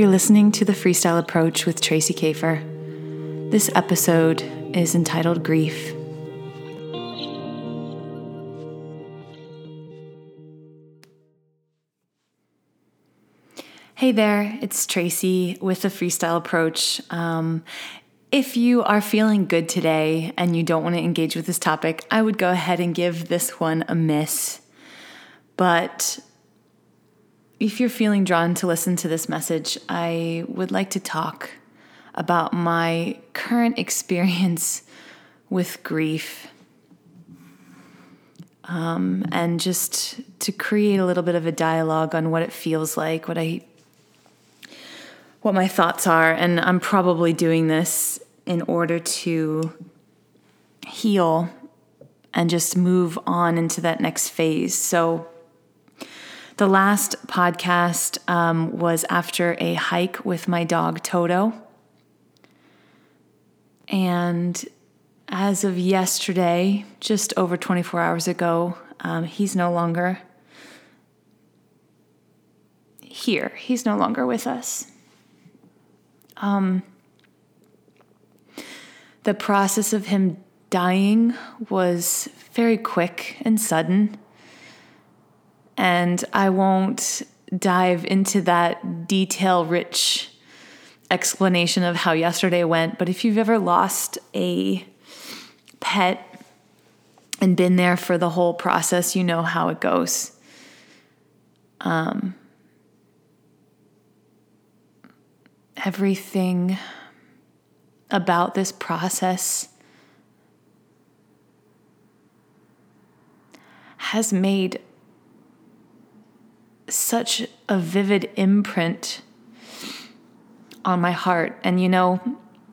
You're listening to the Freestyle Approach with Tracee Kafer. This episode is entitled Grief. Hey there, it's Tracee with the Freestyle Approach. Um, if you are feeling good today and you don't want to engage with this topic, I would go ahead and give this one a miss. But if you're feeling drawn to listen to this message, I would like to talk about my current experience with grief. Um, and just to create a little bit of a dialogue on what it feels like, what I what my thoughts are, and I'm probably doing this in order to heal and just move on into that next phase. So, the last podcast um, was after a hike with my dog Toto. And as of yesterday, just over 24 hours ago, um, he's no longer here. He's no longer with us. Um, the process of him dying was very quick and sudden. And I won't dive into that detail rich explanation of how yesterday went, but if you've ever lost a pet and been there for the whole process, you know how it goes. Um, everything about this process has made such a vivid imprint on my heart. And you know,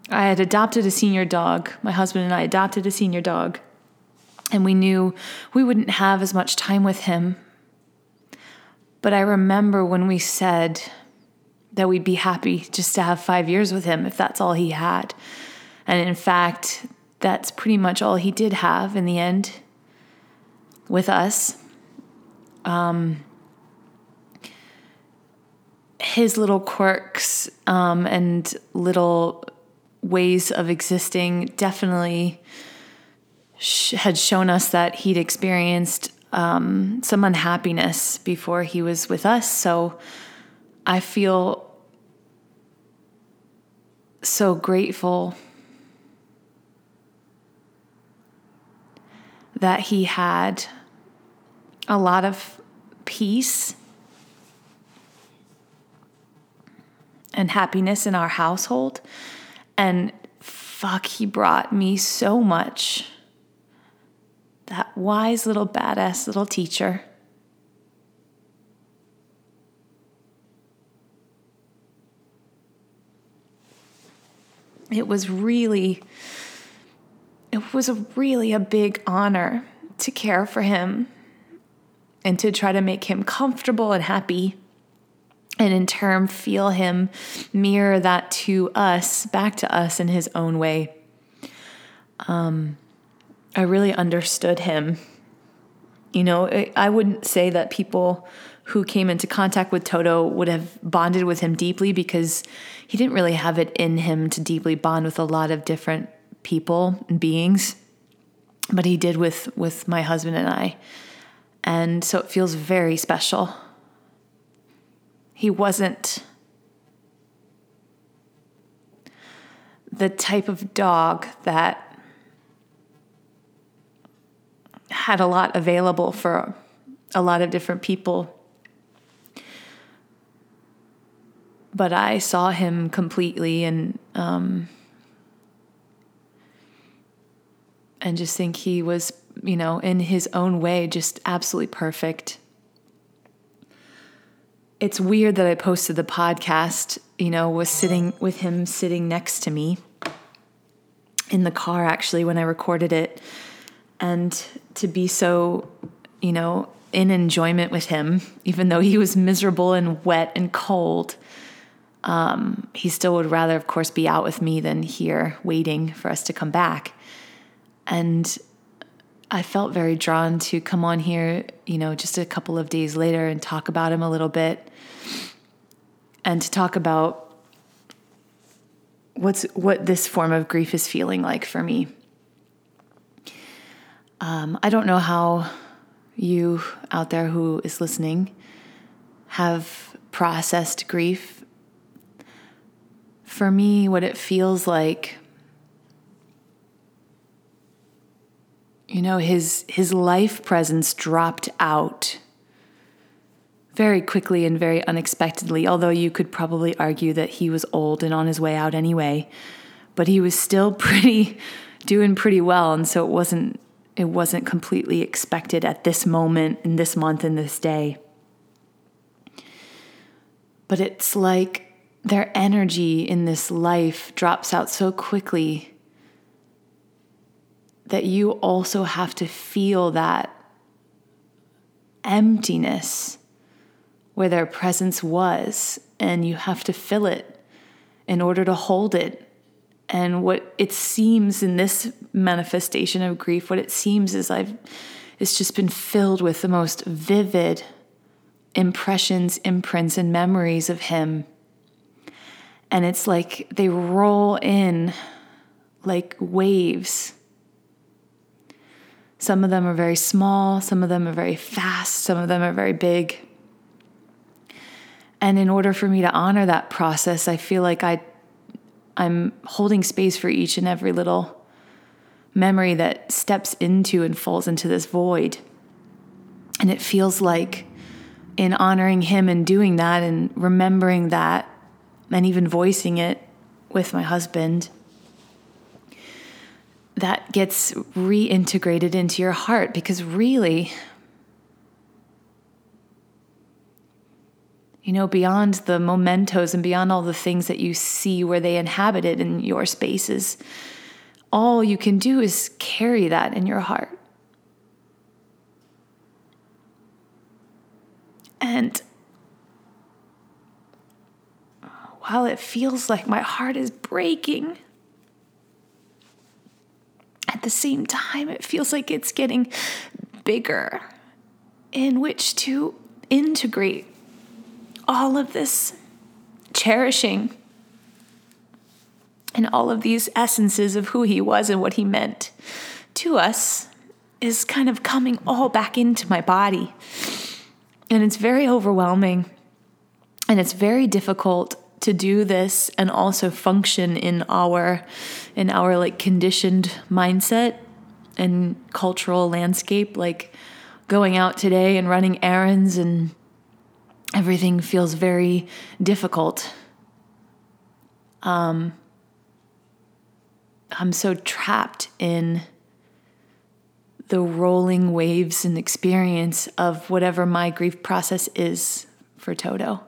I had adopted a senior dog. My husband and I adopted a senior dog. And we knew we wouldn't have as much time with him. But I remember when we said, that we'd be happy just to have five years with him if that's all he had. And in fact, that's pretty much all he did have in the end with us. Um, his little quirks um, and little ways of existing definitely sh- had shown us that he'd experienced um, some unhappiness before he was with us. So I feel so grateful that he had a lot of peace and happiness in our household. And fuck, he brought me so much. That wise little badass little teacher. it was really it was a really a big honor to care for him and to try to make him comfortable and happy and in turn feel him mirror that to us back to us in his own way um, i really understood him you know i wouldn't say that people who came into contact with toto would have bonded with him deeply because he didn't really have it in him to deeply bond with a lot of different people and beings, but he did with with my husband and I. And so it feels very special. He wasn't the type of dog that had a lot available for a lot of different people but I saw him completely and um, and just think he was, you know, in his own way, just absolutely perfect. It's weird that I posted the podcast, you know, was sitting with him sitting next to me in the car actually when I recorded it. And to be so, you know, in enjoyment with him, even though he was miserable and wet and cold um, he still would rather, of course, be out with me than here waiting for us to come back. And I felt very drawn to come on here, you know, just a couple of days later and talk about him a little bit and to talk about what's what this form of grief is feeling like for me. Um, I don't know how you out there who is listening have processed grief. For me, what it feels like, you know, his his life presence dropped out very quickly and very unexpectedly, although you could probably argue that he was old and on his way out anyway. But he was still pretty doing pretty well, and so it wasn't it wasn't completely expected at this moment, in this month, in this day. But it's like their energy in this life drops out so quickly that you also have to feel that emptiness where their presence was, and you have to fill it in order to hold it and what it seems in this manifestation of grief, what it seems is I've it's just been filled with the most vivid impressions, imprints, and memories of him. And it's like they roll in like waves. Some of them are very small, some of them are very fast, some of them are very big. And in order for me to honor that process, I feel like I I'm holding space for each and every little memory that steps into and falls into this void. And it feels like in honoring him and doing that and remembering that and even voicing it with my husband, that gets reintegrated into your heart because really, you know, beyond the mementos and beyond all the things that you see where they inhabited in your spaces, all you can do is carry that in your heart. And while it feels like my heart is breaking, at the same time, it feels like it's getting bigger in which to integrate all of this cherishing and all of these essences of who he was and what he meant to us is kind of coming all back into my body. And it's very overwhelming. And it's very difficult to do this and also function in our in our like conditioned mindset and cultural landscape like going out today and running errands and everything feels very difficult. Um, I'm so trapped in the rolling waves and experience of whatever my grief process is for Toto.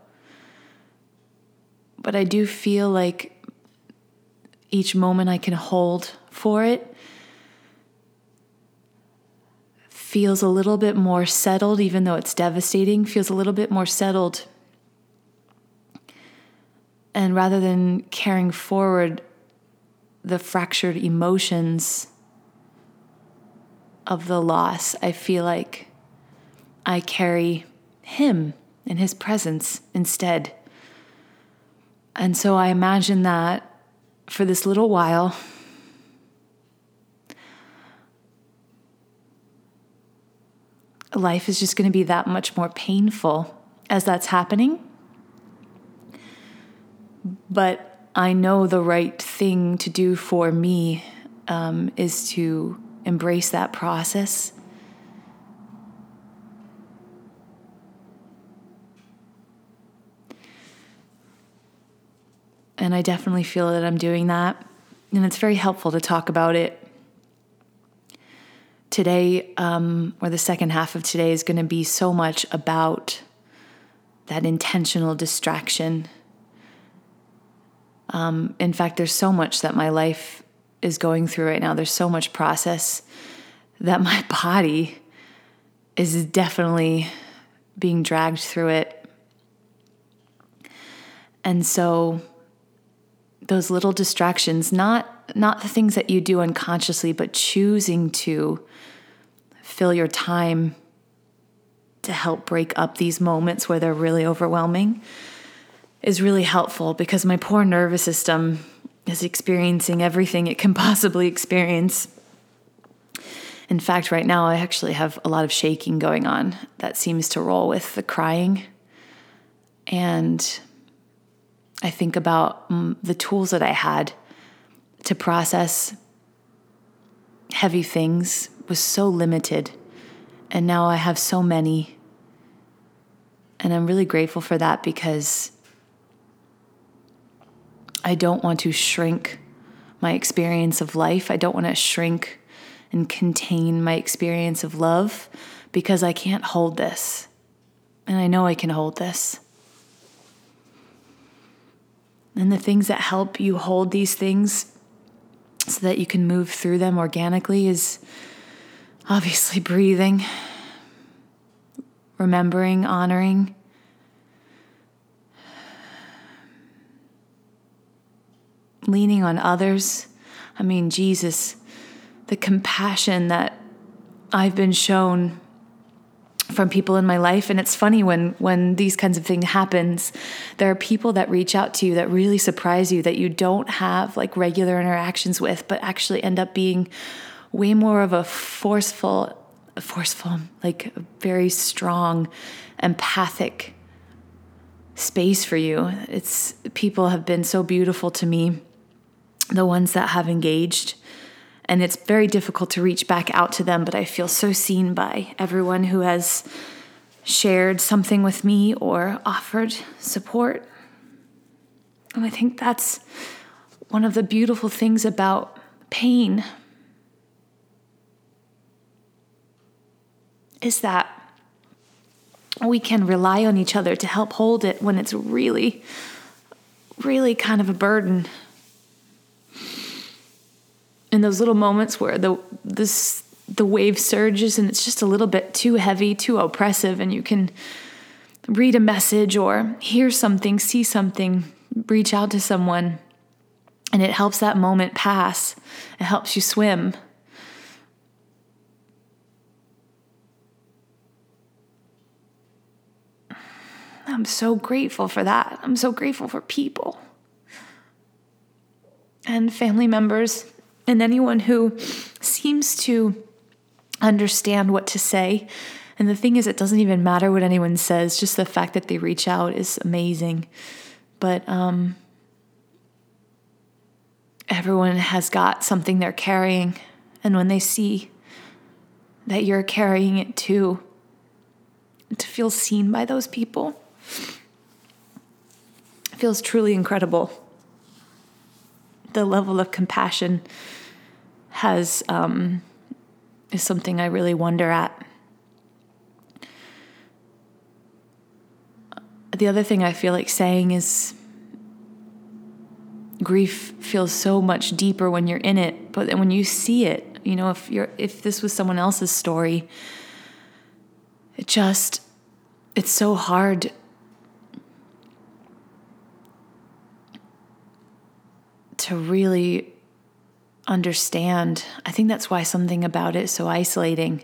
But I do feel like each moment I can hold for it feels a little bit more settled, even though it's devastating, feels a little bit more settled. And rather than carrying forward the fractured emotions of the loss, I feel like I carry him and his presence instead. And so I imagine that for this little while, life is just going to be that much more painful as that's happening. But I know the right thing to do for me um, is to embrace that process. And I definitely feel that I'm doing that. And it's very helpful to talk about it today, um, or the second half of today, is going to be so much about that intentional distraction. Um, in fact, there's so much that my life is going through right now. There's so much process that my body is definitely being dragged through it. And so those little distractions, not not the things that you do unconsciously, but choosing to fill your time to help break up these moments where they're really overwhelming is really helpful because my poor nervous system is experiencing everything it can possibly experience. In fact, right now I actually have a lot of shaking going on that seems to roll with the crying. And I think about mm, the tools that I had to process heavy things was so limited. And now I have so many. And I'm really grateful for that because I don't want to shrink my experience of life. I don't want to shrink and contain my experience of love because I can't hold this. And I know I can hold this. And the things that help you hold these things so that you can move through them organically is obviously breathing, remembering, honoring. Leaning on others. I mean, Jesus, the compassion that I've been shown from people in my life. And it's funny when when these kinds of things happens there are people that reach out to you that really surprise you that you don't have like regular interactions with but actually end up being way more of a forceful forceful like very strong empathic space for you. It's people have been so beautiful to me the ones that have engaged and it's very difficult to reach back out to them, but I feel so seen by everyone who has shared something with me or offered support. And I think that's one of the beautiful things about pain is that we can rely on each other to help hold it when it's really, really kind of a burden in those little moments where the this the wave surges and it's just a little bit too heavy, too oppressive, and you can read a message or hear something, see something, reach out to someone, and it helps that moment pass. It helps you swim. I'm so grateful for that. I'm so grateful for people and family members and anyone who seems to understand what to say. And the thing is, it doesn't even matter what anyone says, just the fact that they reach out is amazing. But um, everyone has got something they're carrying. And when they see that you're carrying it too, to feel seen by those people feels truly incredible. The level of compassion has um, is something I really wonder at. The other thing I feel like saying is grief feels so much deeper when you're in it, but when you see it, you know, if you're if this was someone else's story, it just it's so hard to really understand. I think that's why something about it is so isolating.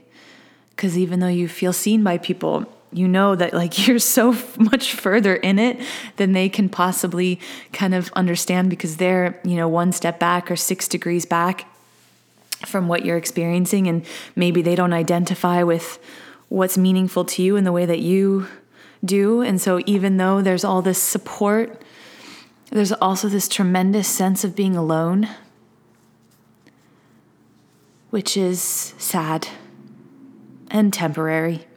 Because even though you feel seen by people, you know that like you're so much further in it than they can possibly kind of understand because they're, you know, one step back or six degrees back from what you're experiencing. And maybe they don't identify with what's meaningful to you in the way that you do. And so even though there's all this support, there's also this tremendous sense of being alone which is sad and temporary.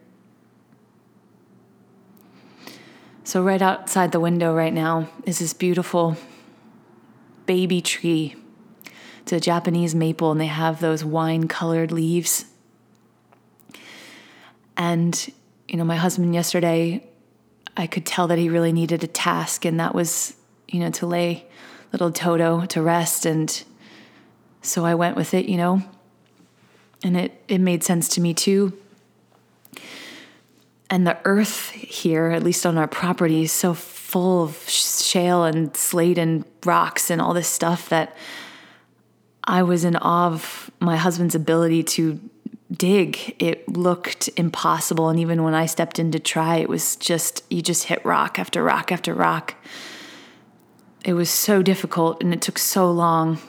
So, right outside the window right now is this beautiful baby tree. It's a Japanese maple, and they have those wine colored leaves. And, you know, my husband yesterday, I could tell that he really needed a task, and that was, you know, to lay little Toto to rest. And so I went with it, you know, and it, it made sense to me too. And the earth here, at least on our property, is so full of shale and slate and rocks and all this stuff that I was in awe of my husband's ability to dig. It looked impossible. And even when I stepped in to try, it was just, you just hit rock after rock after rock. It was so difficult and it took so long.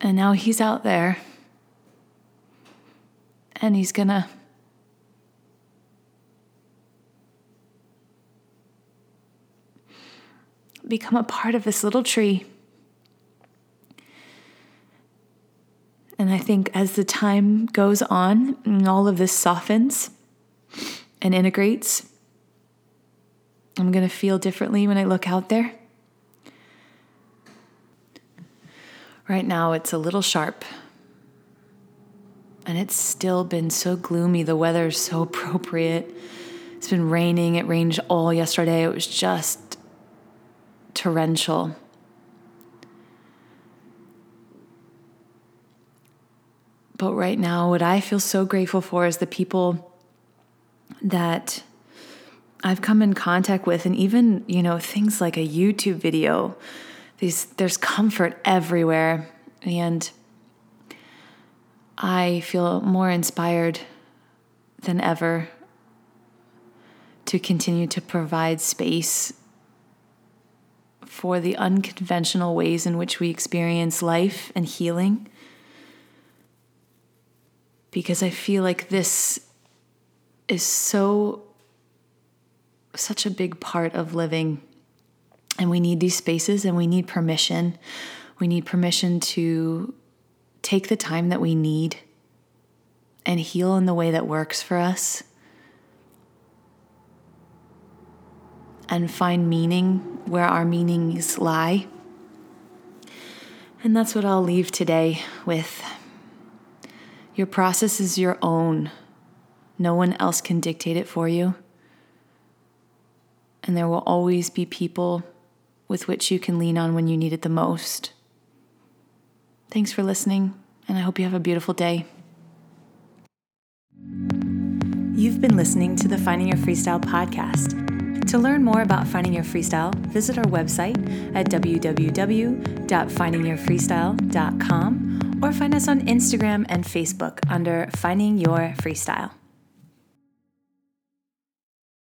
And now he's out there. And he's gonna become a part of this little tree. And I think as the time goes on and all of this softens and integrates, I'm going to feel differently when I look out there. Right now, it's a little sharp. And it's still been so gloomy. The weather's so appropriate. It's been raining. It rained all yesterday. It was just torrential. But right now, what I feel so grateful for is the people that I've come in contact with, and even, you know, things like a YouTube video. These, there's comfort everywhere. And I feel more inspired than ever to continue to provide space for the unconventional ways in which we experience life and healing because I feel like this is so such a big part of living and we need these spaces and we need permission we need permission to take the time that we need and heal in the way that works for us and find meaning where our meanings lie and that's what I'll leave today with your process is your own. No one else can dictate it for you. And there will always be people with which you can lean on when you need it the most. Thanks for listening, and I hope you have a beautiful day. You've been listening to the Finding Your Freestyle podcast. To learn more about Finding Your Freestyle, visit our website at www.findingyourfreestyle.com or find us on Instagram and Facebook under Finding Your Freestyle.